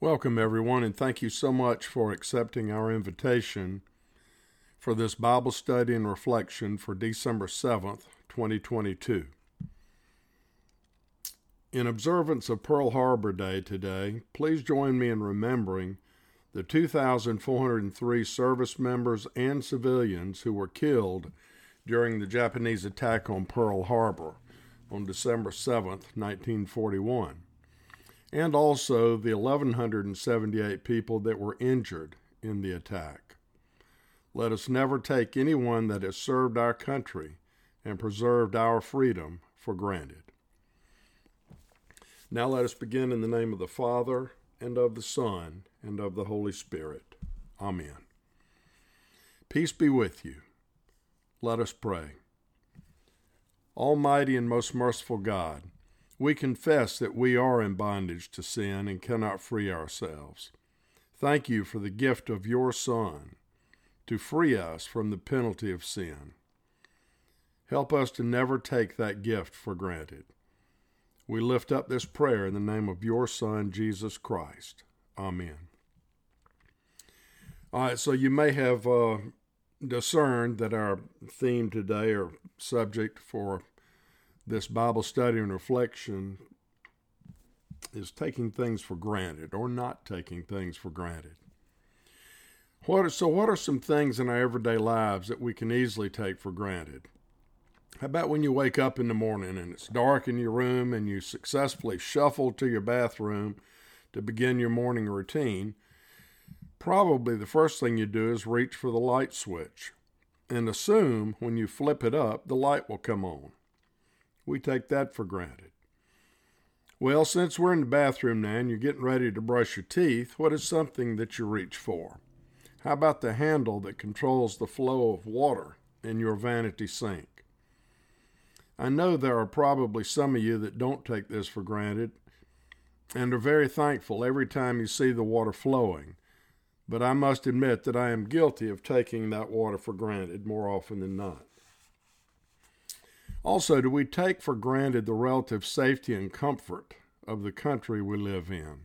Welcome, everyone, and thank you so much for accepting our invitation for this Bible study and reflection for December 7th, 2022. In observance of Pearl Harbor Day today, please join me in remembering the 2,403 service members and civilians who were killed during the Japanese attack on Pearl Harbor on December 7th, 1941 and also the 1,178 people that were injured in the attack. Let us never take anyone that has served our country and preserved our freedom for granted. Now let us begin in the name of the Father, and of the Son, and of the Holy Spirit. Amen. Peace be with you. Let us pray. Almighty and most merciful God, we confess that we are in bondage to sin and cannot free ourselves. Thank you for the gift of your Son to free us from the penalty of sin. Help us to never take that gift for granted. We lift up this prayer in the name of your Son, Jesus Christ. Amen. All right, so you may have uh, discerned that our theme today or subject for this Bible study and reflection is taking things for granted or not taking things for granted. What are, so, what are some things in our everyday lives that we can easily take for granted? How about when you wake up in the morning and it's dark in your room and you successfully shuffle to your bathroom to begin your morning routine? Probably the first thing you do is reach for the light switch and assume when you flip it up, the light will come on. We take that for granted. Well, since we're in the bathroom now and you're getting ready to brush your teeth, what is something that you reach for? How about the handle that controls the flow of water in your vanity sink? I know there are probably some of you that don't take this for granted and are very thankful every time you see the water flowing. But I must admit that I am guilty of taking that water for granted more often than not. Also, do we take for granted the relative safety and comfort of the country we live in?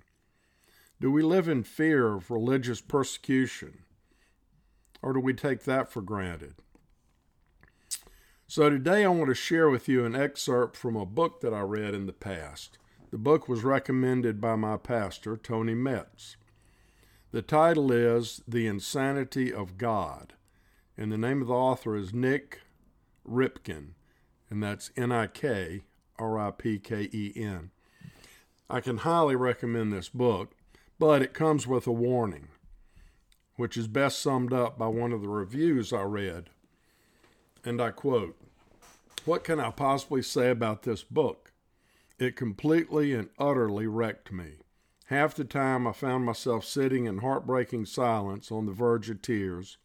Do we live in fear of religious persecution? Or do we take that for granted? So, today I want to share with you an excerpt from a book that I read in the past. The book was recommended by my pastor, Tony Metz. The title is The Insanity of God, and the name of the author is Nik Ripken and that's N I K R I P K E N. I can highly recommend this book, but it comes with a warning, which is best summed up by one of the reviews I read. And I quote What can I possibly say about this book? It completely and utterly wrecked me. Half the time I found myself sitting in heartbreaking silence on the verge of tears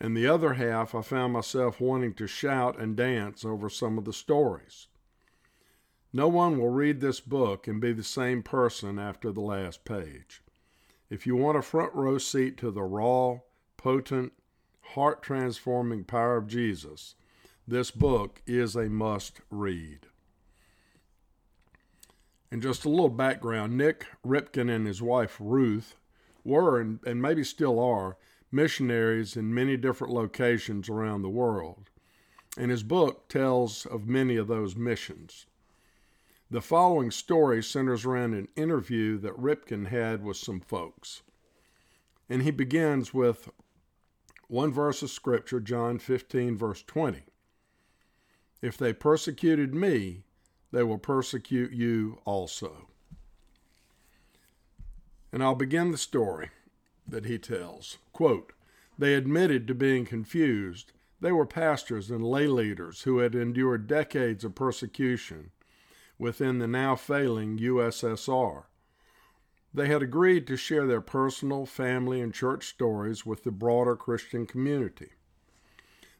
and the other half I found myself wanting to shout and dance over some of the stories. No one will read this book and be the same person after the last page. If you want a front row seat to the raw, potent, heart transforming power of Jesus, this book is a must read. And just a little background Nik Ripken and his wife Ruth were, and, and maybe still are, missionaries in many different locations around the world, and his book tells of many of those missions. The following story centers around an interview that Ripken had with some folks. And he begins with one verse of Scripture, John 15, verse 20. If they persecuted me, they will persecute you also. And I'll begin the story that he tells. Quote, they admitted to being confused. They were pastors and lay leaders who had endured decades of persecution within the now failing USSR. They had agreed to share their personal, family, and church stories with the broader Christian community.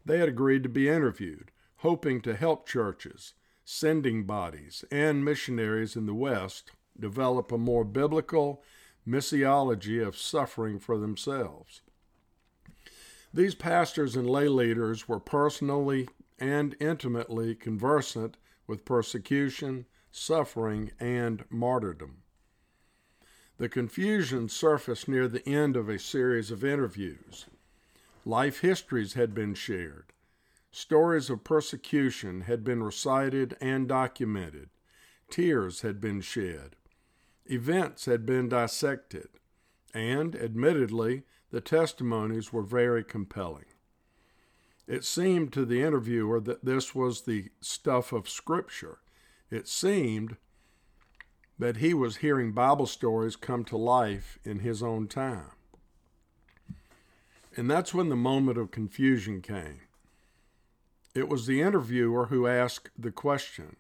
They had agreed to be interviewed, hoping to help churches, sending bodies, and missionaries in the West develop a more biblical missiology of suffering for themselves. These pastors and lay leaders were personally and intimately conversant with persecution, suffering, and martyrdom. The confusion surfaced near the end of a series of interviews. Life histories had been shared. Stories of persecution had been recited and documented. Tears had been shed. Events had been dissected. And, admittedly, the testimonies were very compelling. It seemed to the interviewer that this was the stuff of Scripture. It seemed that he was hearing Bible stories come to life in his own time. And that's when the moment of confusion came. It was the interviewer who asked the question.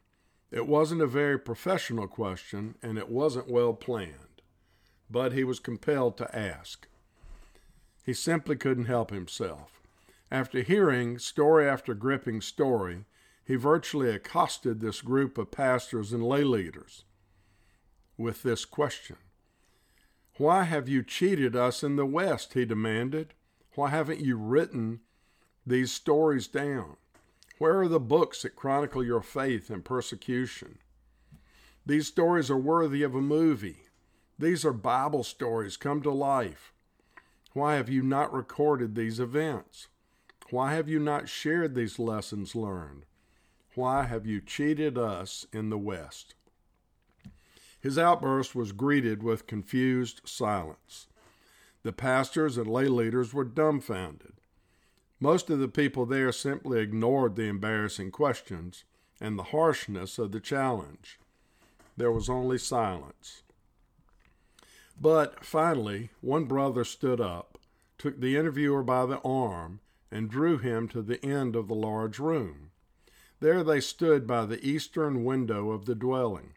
It wasn't a very professional question, and it wasn't well planned, but he was compelled to ask. He simply couldn't help himself. After hearing story after gripping story, he virtually accosted this group of pastors and lay leaders with this question Why have you cheated us in the West? he demanded. Why haven't you written these stories down? Where are the books that chronicle your faith and persecution? These stories are worthy of a movie. These are Bible stories come to life. Why have you not recorded these events? Why have you not shared these lessons learned? Why have you cheated us in the West? His outburst was greeted with confused silence. The pastors and lay leaders were dumbfounded. Most of the people there simply ignored the embarrassing questions and the harshness of the challenge. There was only silence. But finally, one brother stood up, took the interviewer by the arm, and drew him to the end of the large room. There they stood by the eastern window of the dwelling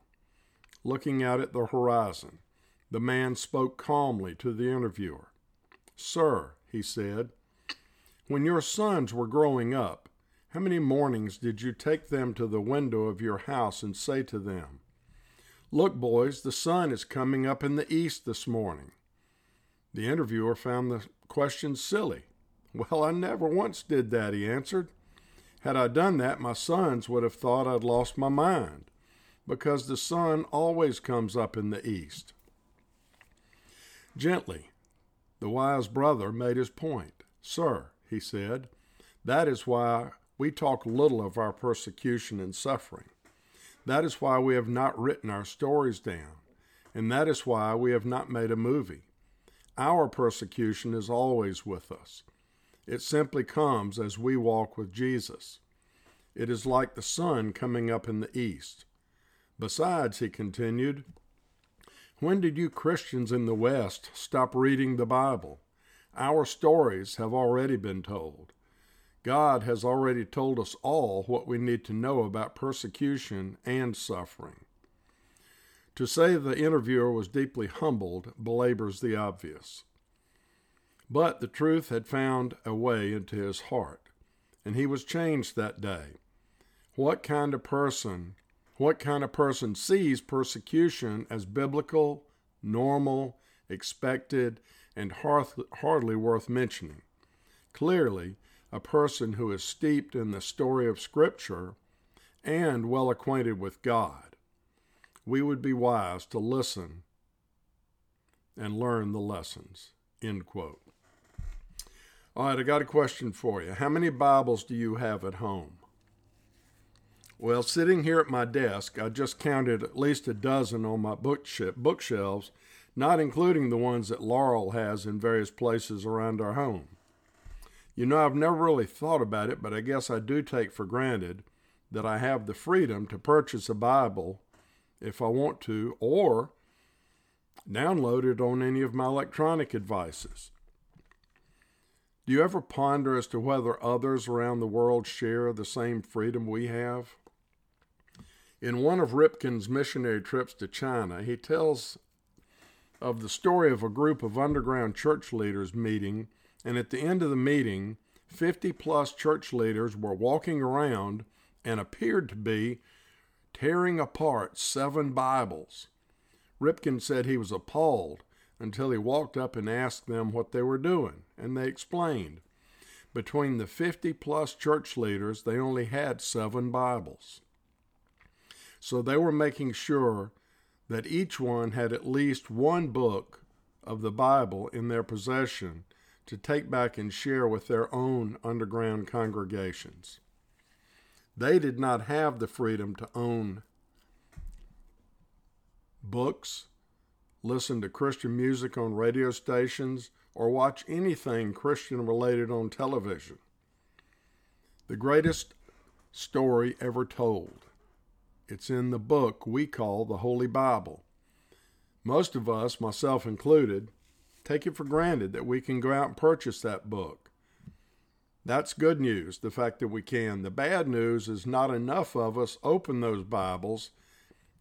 looking out at the horizon. The man spoke calmly to the interviewer. Sir, he said, when your sons were growing up, how many mornings did you take them to the window of your house and say to them, Look, boys, the sun is coming up in the east this morning? The interviewer found the question silly. Well, I never once did that, he answered. Had I done that, my sons would have thought I'd lost my mind because the sun always comes up in the east. Gently, the wise brother made his point. Sir, he said, that is why we talk little of our persecution and suffering. That is why we have not written our stories down, and that is why we have not made a movie. Our persecution is always with us. It simply comes as we walk with Jesus. It is like the sun coming up in the east. Besides, he continued, when did you Christians in the West stop reading the Bible? Our stories have already been told. God has already told us all what we need to know about persecution and suffering. To say the interviewer was deeply humbled belabors the obvious. But the truth had found a way into his heart, and he was changed that day. What kind of person what kind of person sees persecution as biblical, normal, expected, and hardly worth mentioning. Clearly, a person who is steeped in the story of Scripture and well acquainted with God. We would be wise to listen and learn the lessons. End quote. All right, I got a question for you. How many Bibles do you have at home? Well, sitting here at my desk, I just counted at least a dozen on my bookshelves, not including the ones that Laurel has in various places around our home. You know, I've never really thought about it, but I guess I do take for granted that I have the freedom to purchase a Bible if I want to, or download it on any of my electronic devices. Do you ever ponder as to whether others around the world share the same freedom we have? In one of Ripken's missionary trips to China, he tells of the story of a group of underground church leaders meeting, and at the end of the meeting, 50 plus church leaders were walking around and appeared to be tearing apart seven Bibles. Ripken said he was appalled until he walked up and asked them what they were doing, and they explained. Between the 50 plus church leaders, they only had seven Bibles. So they were making sure that each one had at least one book of the Bible in their possession to take back and share with their own underground congregations. They did not have the freedom to own books, listen to Christian music on radio stations, or watch anything Christian related on television. The greatest story ever told. It's in the book we call the Holy Bible. Most of us, myself included, take it for granted that we can go out and purchase that book. That's good news, the fact that we can. The bad news is not enough of us open those Bibles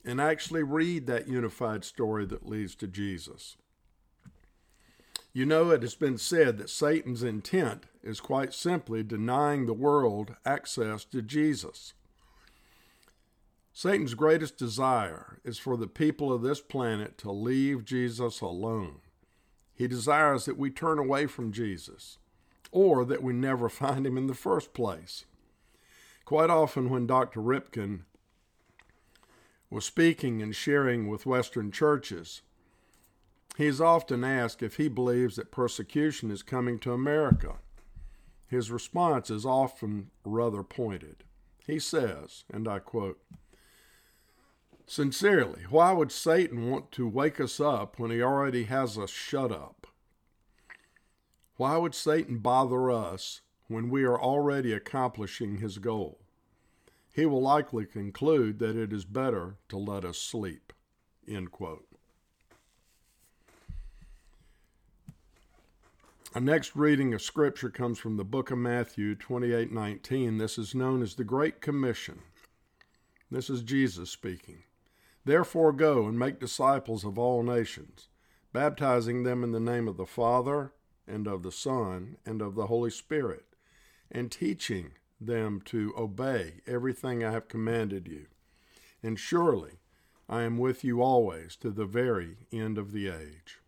and actually read that unified story that leads to Jesus. You know, it has been said that Satan's intent is quite simply denying the world access to Jesus. Satan's greatest desire is for the people of this planet to leave Jesus alone. He desires that we turn away from Jesus or that we never find him in the first place. Quite often, when Dr. Ripken was speaking and sharing with Western churches, he is often asked if he believes that persecution is coming to America. His response is often rather pointed. He says, and I quote, Sincerely, why would Satan want to wake us up when he already has us shut up? Why would Satan bother us when we are already accomplishing his goal? He will likely conclude that it is better to let us sleep. End quote. Our next reading of Scripture comes from the book of Matthew 28 19. This is known as the Great Commission. This is Jesus speaking. Therefore, go and make disciples of all nations, baptizing them in the name of the Father, and of the Son, and of the Holy Spirit, and teaching them to obey everything I have commanded you. And surely I am with you always to the very end of the age.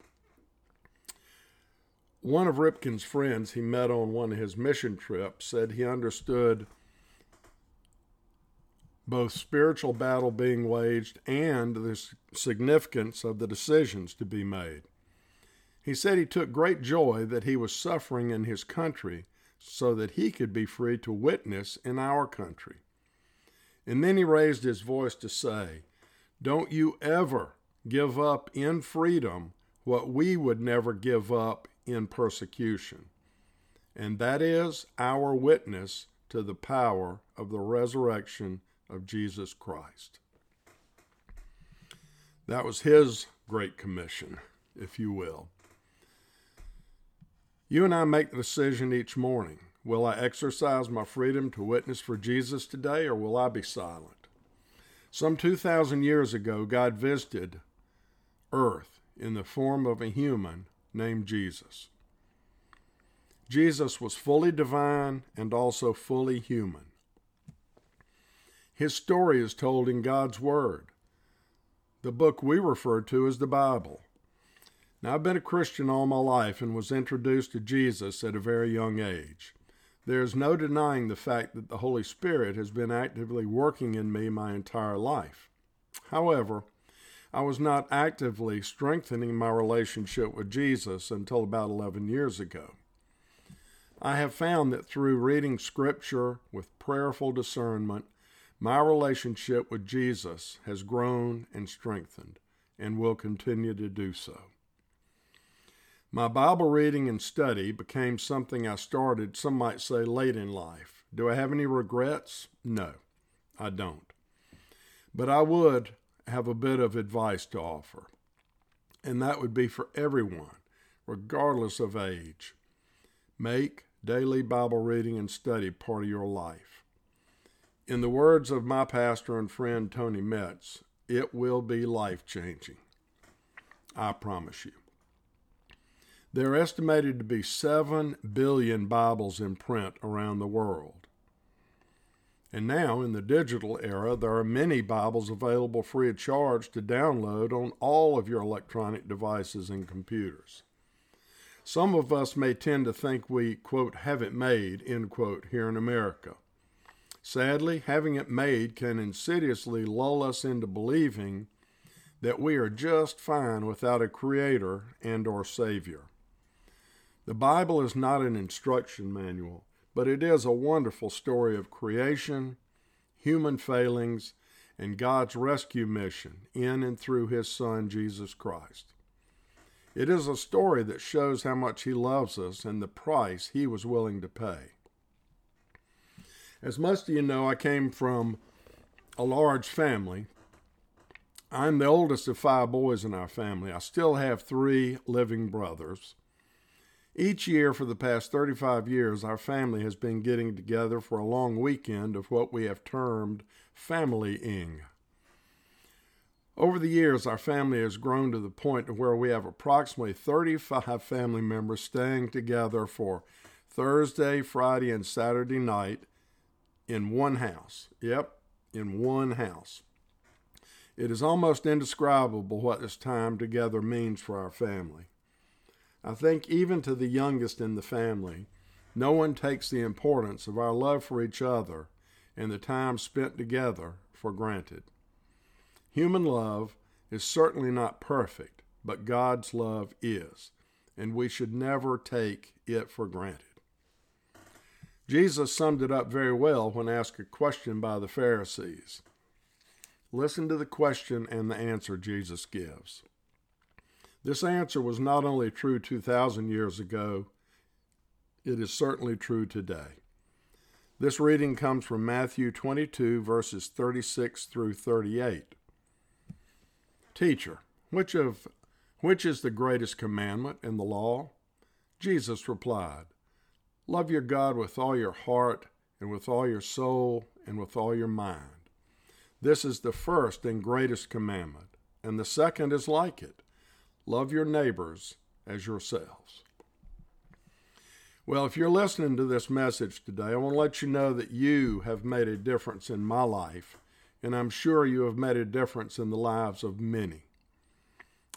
One of Ripken's friends he met on one of his mission trips said he understood both spiritual battle being waged and the significance of the decisions to be made. He said he took great joy that he was suffering in his country so that he could be free to witness in our country. And then he raised his voice to say, Don't you ever give up in freedom what we would never give up in persecution, and that is our witness to the power of the resurrection of Jesus Christ. That was his great commission, if you will. You and I make the decision each morning. Will I exercise my freedom to witness for Jesus today, or will I be silent? Some 2,000 years ago, God visited earth in the form of a human named Jesus. Jesus was fully divine and also fully human. His story is told in God's Word, the book we refer to as the Bible. Now, I've been a Christian all my life and was introduced to Jesus at a very young age. There is no denying the fact that the Holy Spirit has been actively working in me my entire life. However, I was not actively strengthening my relationship with Jesus until about 11 years ago. I have found that through reading Scripture with prayerful discernment, my relationship with Jesus has grown and strengthened and will continue to do so. My Bible reading and study became something I started, some might say, late in life. Do I have any regrets? No, I don't. But I would have a bit of advice to offer, and that would be for everyone, regardless of age. Make daily Bible reading and study part of your life. In the words of my pastor and friend Tony Metz, it will be life changing. I promise you. There are estimated to be 7 billion Bibles in print around the world. And now, in the digital era, there are many Bibles available free of charge to download on all of your electronic devices and computers. Some of us may tend to think we, quote, have it made, end quote, here in America. Sadly, having it made can insidiously lull us into believing that we are just fine without a creator and or savior. The Bible is not an instruction manual, but it is a wonderful story of creation, human failings, and God's rescue mission in and through his son Jesus Christ. It is a story that shows how much he loves us and the price he was willing to pay. As most of you know, I came from a large family. I'm the oldest of five boys in our family. I still have three living brothers. Each year for the past 35 years, our family has been getting together for a long weekend of what we have termed family-ing. Over the years, our family has grown to the point where we have approximately 35 family members staying together for Thursday, Friday, and Saturday night in one house. Yep, in one house. It is almost indescribable what this time together means for our family. I think even to the youngest in the family, no one takes the importance of our love for each other and the time spent together for granted. Human love is certainly not perfect, but God's love is, and we should never take it for granted. Jesus summed it up very well when asked a question by the Pharisees. Listen to the question and the answer Jesus gives. This answer was not only true 2,000 years ago, it is certainly true today. This reading comes from Matthew 22, verses 36 through 38. Teacher, which of which is the greatest commandment in the law? Jesus replied, Love your God with all your heart and with all your soul and with all your mind. This is the first and greatest commandment, and the second is like it love your neighbors as yourselves. Well, if you're listening to this message today, I want to let you know that you have made a difference in my life, and I'm sure you have made a difference in the lives of many.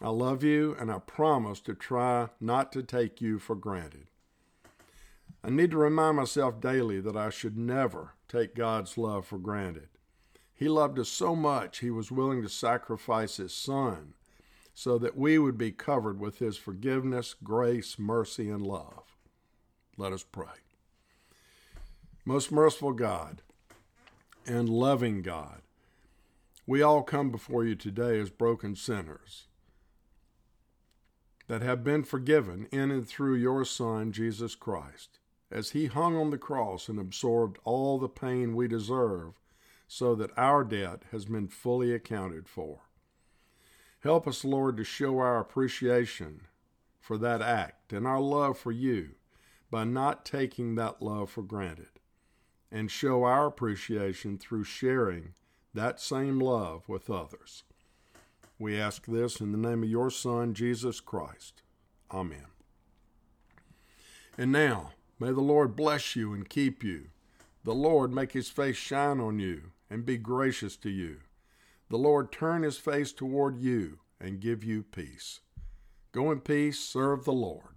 I love you, and I promise to try not to take you for granted. I need to remind myself daily that I should never take God's love for granted. He loved us so much, he was willing to sacrifice his son so that we would be covered with his forgiveness, grace, mercy, and love. Let us pray. Most merciful God and loving God, we all come before you today as broken sinners that have been forgiven in and through your Son, Jesus Christ, as he hung on the cross and absorbed all the pain we deserve so that our debt has been fully accounted for. Help us, Lord, to show our appreciation for that act and our love for you by not taking that love for granted, and show our appreciation through sharing that same love with others. We ask this in the name of your Son, Jesus Christ. Amen. And now, may the Lord bless you and keep you. The Lord make his face shine on you and be gracious to you. The Lord turn his face toward you and give you peace. Go in peace, serve the Lord.